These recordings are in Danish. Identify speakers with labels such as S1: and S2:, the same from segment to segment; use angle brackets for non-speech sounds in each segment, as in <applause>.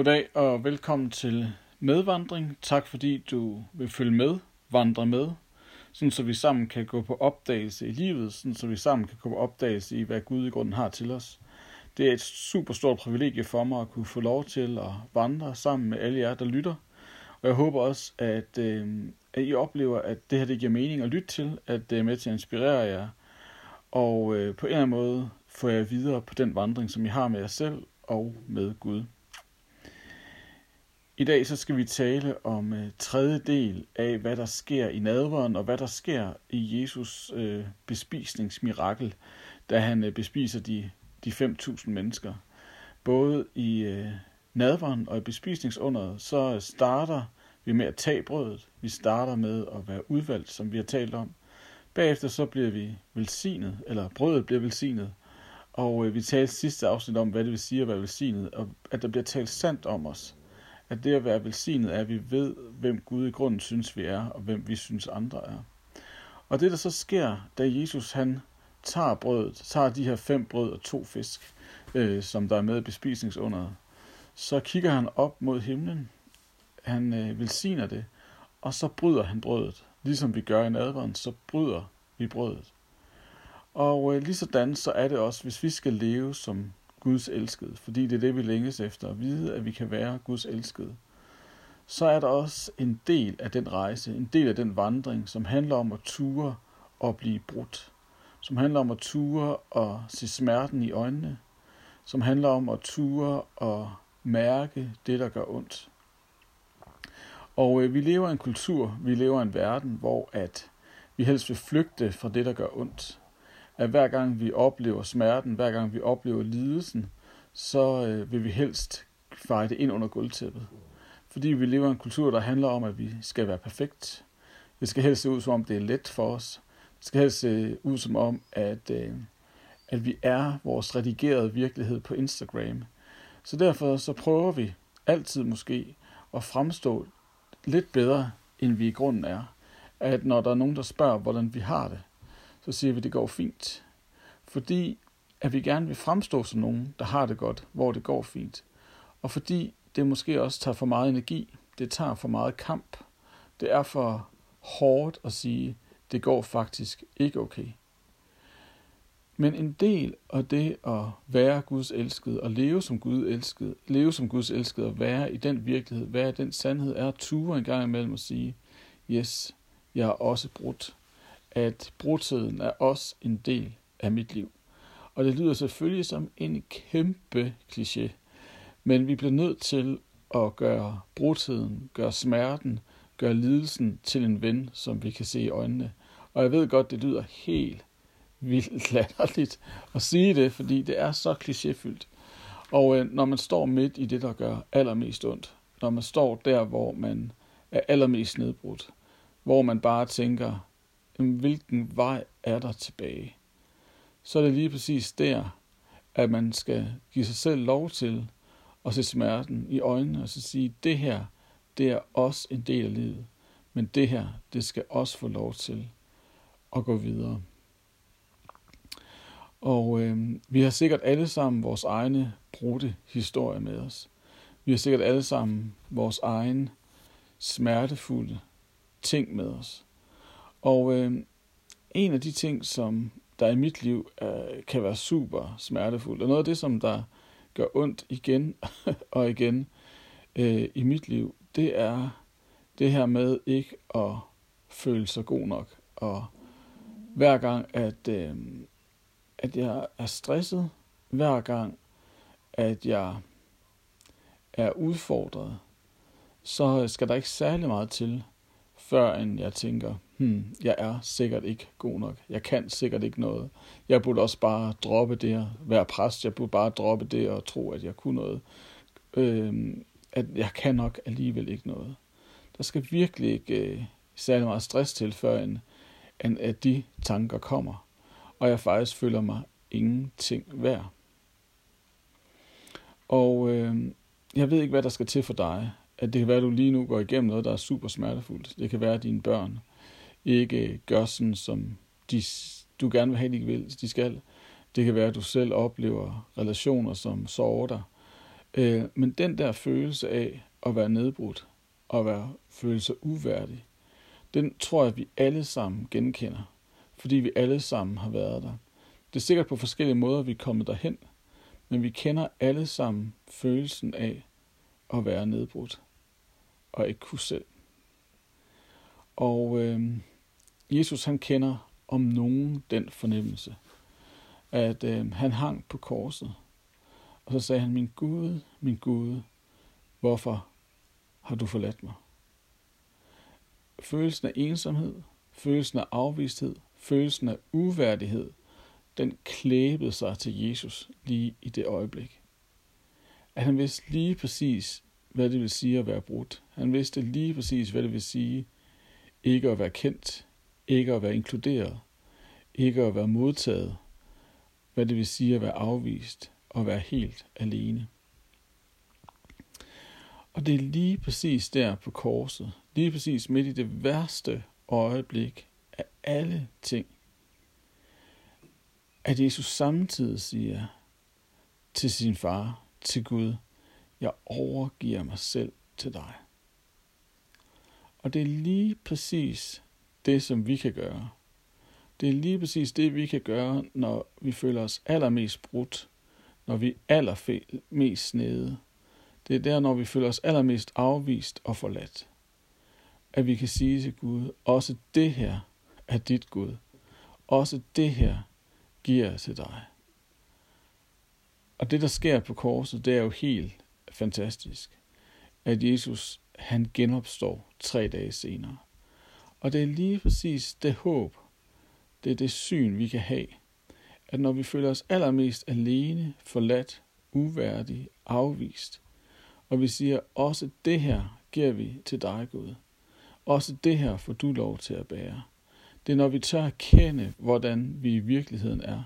S1: Goddag og velkommen til medvandring. Tak fordi du vil følge med, vandre med, sådan så vi sammen kan gå på opdagelse i livet, sådan så vi sammen kan gå på opdagelse i, hvad Gud i grunden har til os. Det er et super stort privilegie for mig at kunne få lov til at vandre sammen med alle jer, der lytter. Og jeg håber også, at, øh, at I oplever, at det her det giver mening at lytte til, at det er med til at inspirere jer, og øh, på en eller anden måde få jer videre på den vandring, som I har med jer selv og med Gud. I dag så skal vi tale om øh, tredje del af, hvad der sker i nadveren, og hvad der sker i Jesus øh, bespisningsmirakel, da han øh, bespiser de, de 5.000 mennesker. Både i øh, nadveren og i bespisningsunderet, så starter vi med at tage brødet. Vi starter med at være udvalgt, som vi har talt om. Bagefter så bliver vi velsignet, eller brødet bliver velsignet. Og øh, vi talte sidste afsnit om, hvad det vil sige at være velsignet, og at der bliver talt sandt om os at det at være velsignet er, at vi ved, hvem Gud i grunden synes, vi er, og hvem vi synes, andre er. Og det, der så sker, da Jesus han tager brødet, tager de her fem brød og to fisk, øh, som der er med i bespisningsunderet, så kigger han op mod himlen. Han øh, velsigner det, og så bryder han brødet. Ligesom vi gør i nadveren, så bryder vi brødet. Og øh, lige sådan så er det også, hvis vi skal leve som Guds elskede, fordi det er det, vi længes efter, at vide, at vi kan være Guds elskede, så er der også en del af den rejse, en del af den vandring, som handler om at ture og blive brudt, som handler om at ture og se smerten i øjnene, som handler om at ture og mærke det, der gør ondt. Og øh, vi lever i en kultur, vi lever i en verden, hvor at vi helst vil flygte fra det, der gør ondt at hver gang vi oplever smerten, hver gang vi oplever lidelsen, så øh, vil vi helst feje det ind under gulvtæppet. Fordi vi lever i en kultur, der handler om, at vi skal være perfekt. Det skal helst se ud, som om det er let for os. Det skal helst se ud, som om, at, øh, at vi er vores redigerede virkelighed på Instagram. Så derfor så prøver vi altid måske at fremstå lidt bedre, end vi i grunden er. At når der er nogen, der spørger, hvordan vi har det, så siger vi, at det går fint. Fordi at vi gerne vil fremstå som nogen, der har det godt, hvor det går fint. Og fordi det måske også tager for meget energi, det tager for meget kamp. Det er for hårdt at sige, det går faktisk ikke okay. Men en del af det at være Guds elskede og leve som Gud elskede, leve som Guds elskede og være i den virkelighed, være i den sandhed, er at ture en gang imellem og sige, yes, jeg er også brudt at brudtiden er også en del af mit liv. Og det lyder selvfølgelig som en kæmpe kliché, men vi bliver nødt til at gøre brudtiden, gøre smerten, gøre lidelsen til en ven, som vi kan se i øjnene. Og jeg ved godt, det lyder helt vildt latterligt at sige det, fordi det er så klichéfyldt. Og øh, når man står midt i det, der gør allermest ondt, når man står der, hvor man er allermest nedbrudt, hvor man bare tænker, hvilken vej er der tilbage? Så er det lige præcis der, at man skal give sig selv lov til at se smerten i øjnene og så sige, det her, det er også en del af livet, men det her, det skal også få lov til at gå videre. Og øh, vi har sikkert alle sammen vores egne brudte historie med os. Vi har sikkert alle sammen vores egen smertefulde ting med os. Og øh, en af de ting, som der i mit liv øh, kan være super smertefuldt, og noget af det, som der gør ondt igen <laughs> og igen øh, i mit liv, det er det her med ikke at føle sig god nok. Og hver gang, at, øh, at jeg er stresset, hver gang, at jeg er udfordret, så skal der ikke særlig meget til, før end jeg tænker, hmm, jeg er sikkert ikke god nok. Jeg kan sikkert ikke noget. Jeg burde også bare droppe det at være præst. Jeg burde bare droppe det og tro, at jeg kunne noget. Øh, at jeg kan nok alligevel ikke noget. Der skal virkelig ikke øh, særlig meget stress til, før en, en, at de tanker kommer. Og jeg faktisk føler mig ingenting værd. Og øh, jeg ved ikke, hvad der skal til for dig. At det kan være, at du lige nu går igennem noget, der er super smertefuldt. Det kan være, at dine børn ikke gør sådan, som de, du gerne vil have, de, vil, de skal. Det kan være, at du selv oplever relationer, som sårer dig. Øh, men den der følelse af at være nedbrudt og være følelse sig uværdig, den tror jeg, vi alle sammen genkender, fordi vi alle sammen har været der. Det er sikkert på forskellige måder, vi er kommet derhen, men vi kender alle sammen følelsen af at være nedbrudt og ikke kunne selv. Og øh, Jesus han kender om nogen den fornemmelse, at øh, han hang på korset, og så sagde han, min Gud, min Gud, hvorfor har du forladt mig? Følelsen af ensomhed, følelsen af afvisthed, følelsen af uværdighed, den klæbede sig til Jesus lige i det øjeblik. At han vidste lige præcis, hvad det vil sige at være brudt. Han vidste lige præcis, hvad det vil sige ikke at være kendt, ikke at være inkluderet, ikke at være modtaget, hvad det vil sige at være afvist og være helt alene. Og det er lige præcis der på korset, lige præcis midt i det værste øjeblik af alle ting, at Jesus samtidig siger til sin far, til Gud, jeg overgiver mig selv til dig. Og det er lige præcis det, som vi kan gøre. Det er lige præcis det, vi kan gøre, når vi føler os allermest brudt, når vi er allermest snede. Det er der, når vi føler os allermest afvist og forladt. At vi kan sige til Gud, også det her er dit Gud. Også det her giver jeg til dig. Og det, der sker på korset, det er jo helt fantastisk. At Jesus, han genopstår tre dage senere. Og det er lige præcis det håb, det er det syn, vi kan have. At når vi føler os allermest alene, forladt, uværdige, afvist, og vi siger, også det her giver vi til dig, Gud. Også det her får du lov til at bære. Det er når vi tør at kende, hvordan vi i virkeligheden er.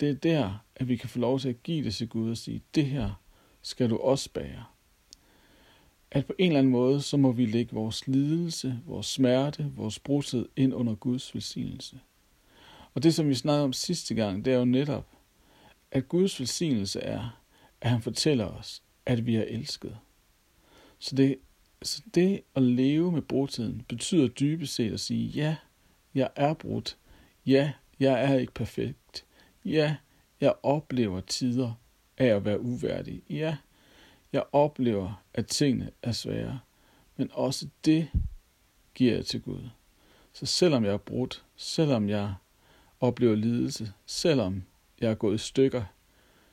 S1: Det er der, at vi kan få lov til at give det til Gud og sige, det her skal du også bære. At på en eller anden måde, så må vi lægge vores lidelse, vores smerte, vores brudtid ind under Guds velsignelse. Og det, som vi snakkede om sidste gang, det er jo netop, at Guds velsignelse er, at han fortæller os, at vi er elsket. Så det, så det at leve med brudtiden betyder dybest set at sige, ja, jeg er brudt. Ja, jeg er ikke perfekt. Ja, jeg oplever tider af at være uværdig. Ja, jeg oplever, at tingene er svære. Men også det giver jeg til Gud. Så selvom jeg er brudt, selvom jeg oplever lidelse, selvom jeg er gået i stykker,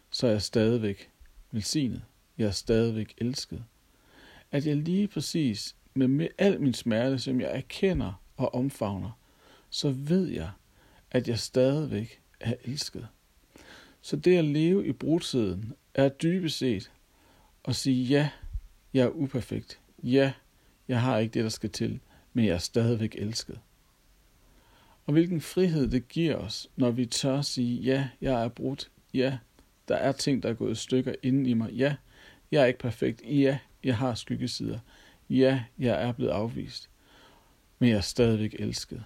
S1: så er jeg stadigvæk velsignet. Jeg er stadigvæk elsket. At jeg lige præcis med al min smerte, som jeg erkender og omfavner, så ved jeg, at jeg stadigvæk er elsket. Så det at leve i brudtiden er dybest set at sige, ja, jeg er uperfekt. Ja, jeg har ikke det, der skal til, men jeg er stadigvæk elsket. Og hvilken frihed det giver os, når vi tør sige, ja, jeg er brudt. Ja, der er ting, der er gået i stykker inden i mig. Ja, jeg er ikke perfekt. Ja, jeg har skyggesider. Ja, jeg er blevet afvist. Men jeg er stadigvæk elsket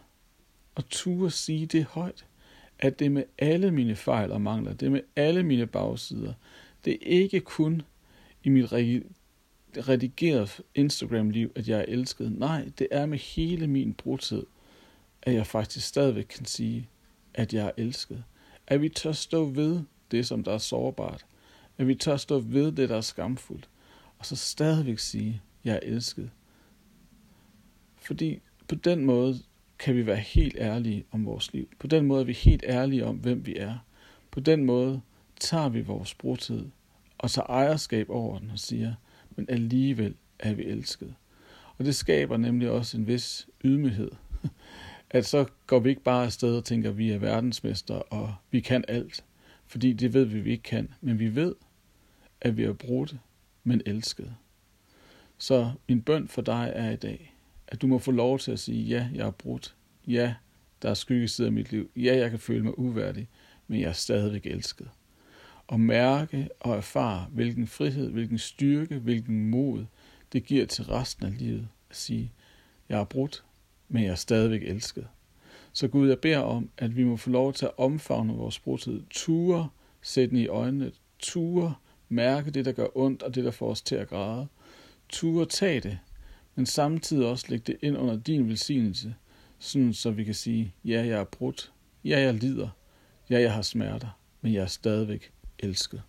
S1: og turde sige det højt, at det med alle mine fejl og mangler, det med alle mine bagsider, det er ikke kun i mit redigerede Instagram-liv, at jeg er elsket. Nej, det er med hele min brudtid, at jeg faktisk stadigvæk kan sige, at jeg er elsket. At vi tør stå ved det, som der er sårbart. At vi tør stå ved det, der er skamfuldt. Og så stadigvæk sige, at jeg er elsket. Fordi på den måde, kan vi være helt ærlige om vores liv. På den måde er vi helt ærlige om, hvem vi er. På den måde tager vi vores brudtid og tager ejerskab over den og siger, men alligevel er vi elsket. Og det skaber nemlig også en vis ydmyghed. <laughs> At så går vi ikke bare afsted og tænker, at vi er verdensmester og vi kan alt. Fordi det ved vi, vi ikke kan. Men vi ved, at vi er brudt, men elsket. Så min bøn for dig er i dag, at du må få lov til at sige, ja, jeg er brudt. Ja, der er skyggesider af mit liv. Ja, jeg kan føle mig uværdig, men jeg er stadigvæk elsket. Og mærke og erfare, hvilken frihed, hvilken styrke, hvilken mod det giver til resten af livet at sige, jeg er brudt, men jeg er stadigvæk elsket. Så Gud, jeg beder om, at vi må få lov til at omfavne vores brudtid, ture, sætte den i øjnene, ture, mærke det, der gør ondt, og det, der får os til at græde. Ture tage det, men samtidig også lægge det ind under din velsignelse, sådan så vi kan sige, ja, jeg er brudt, ja, jeg lider, ja, jeg har smerter, men jeg er stadigvæk elsket.